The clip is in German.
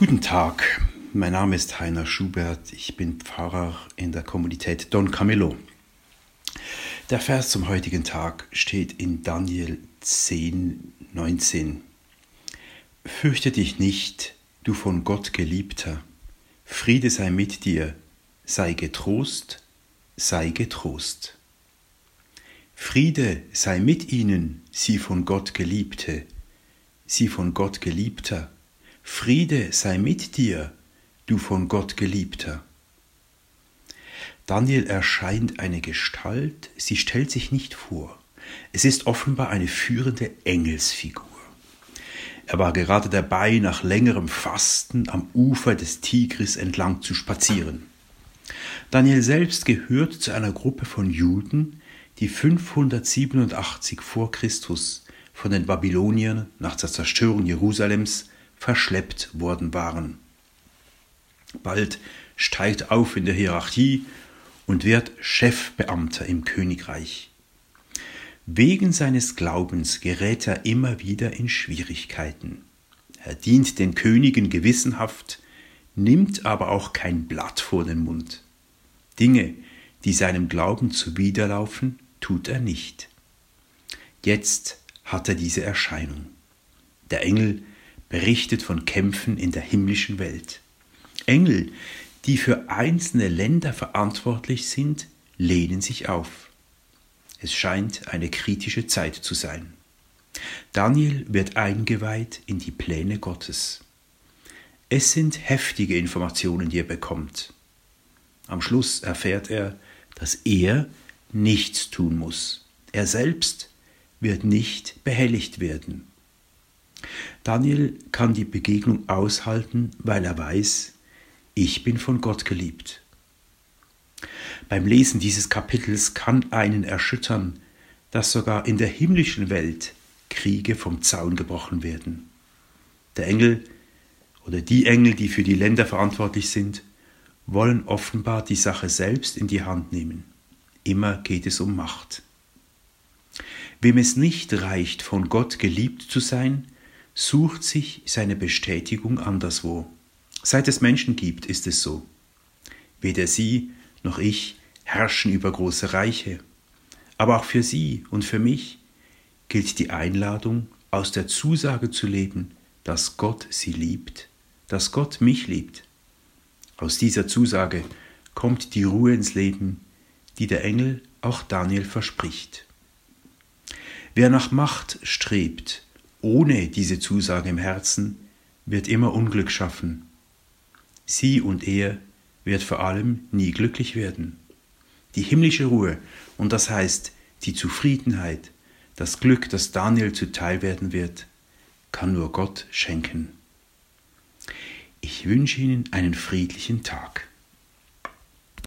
Guten Tag, mein Name ist Heiner Schubert, ich bin Pfarrer in der Kommunität Don Camillo. Der Vers zum heutigen Tag steht in Daniel 10, 19. Fürchte dich nicht, du von Gott geliebter, Friede sei mit dir, sei getrost, sei getrost. Friede sei mit ihnen, sie von Gott geliebte, sie von Gott geliebter, Friede sei mit dir, du von Gott geliebter. Daniel erscheint eine Gestalt, sie stellt sich nicht vor. Es ist offenbar eine führende Engelsfigur. Er war gerade dabei, nach längerem Fasten am Ufer des Tigris entlang zu spazieren. Daniel selbst gehört zu einer Gruppe von Juden, die 587 vor Christus von den Babyloniern nach der Zerstörung Jerusalems verschleppt worden waren. Bald steigt auf in der Hierarchie und wird Chefbeamter im Königreich. Wegen seines Glaubens gerät er immer wieder in Schwierigkeiten. Er dient den Königen gewissenhaft, nimmt aber auch kein Blatt vor den Mund. Dinge, die seinem Glauben zuwiderlaufen, tut er nicht. Jetzt hat er diese Erscheinung. Der Engel berichtet von Kämpfen in der himmlischen Welt. Engel, die für einzelne Länder verantwortlich sind, lehnen sich auf. Es scheint eine kritische Zeit zu sein. Daniel wird eingeweiht in die Pläne Gottes. Es sind heftige Informationen, die er bekommt. Am Schluss erfährt er, dass er nichts tun muss. Er selbst wird nicht behelligt werden. Daniel kann die Begegnung aushalten, weil er weiß, ich bin von Gott geliebt. Beim Lesen dieses Kapitels kann einen erschüttern, dass sogar in der himmlischen Welt Kriege vom Zaun gebrochen werden. Der Engel oder die Engel, die für die Länder verantwortlich sind, wollen offenbar die Sache selbst in die Hand nehmen. Immer geht es um Macht. Wem es nicht reicht, von Gott geliebt zu sein, sucht sich seine Bestätigung anderswo. Seit es Menschen gibt, ist es so. Weder sie noch ich herrschen über große Reiche. Aber auch für sie und für mich gilt die Einladung, aus der Zusage zu leben, dass Gott sie liebt, dass Gott mich liebt. Aus dieser Zusage kommt die Ruhe ins Leben, die der Engel auch Daniel verspricht. Wer nach Macht strebt, ohne diese Zusage im Herzen wird immer Unglück schaffen. Sie und er wird vor allem nie glücklich werden. Die himmlische Ruhe, und das heißt die Zufriedenheit, das Glück, das Daniel zuteil werden wird, kann nur Gott schenken. Ich wünsche Ihnen einen friedlichen Tag.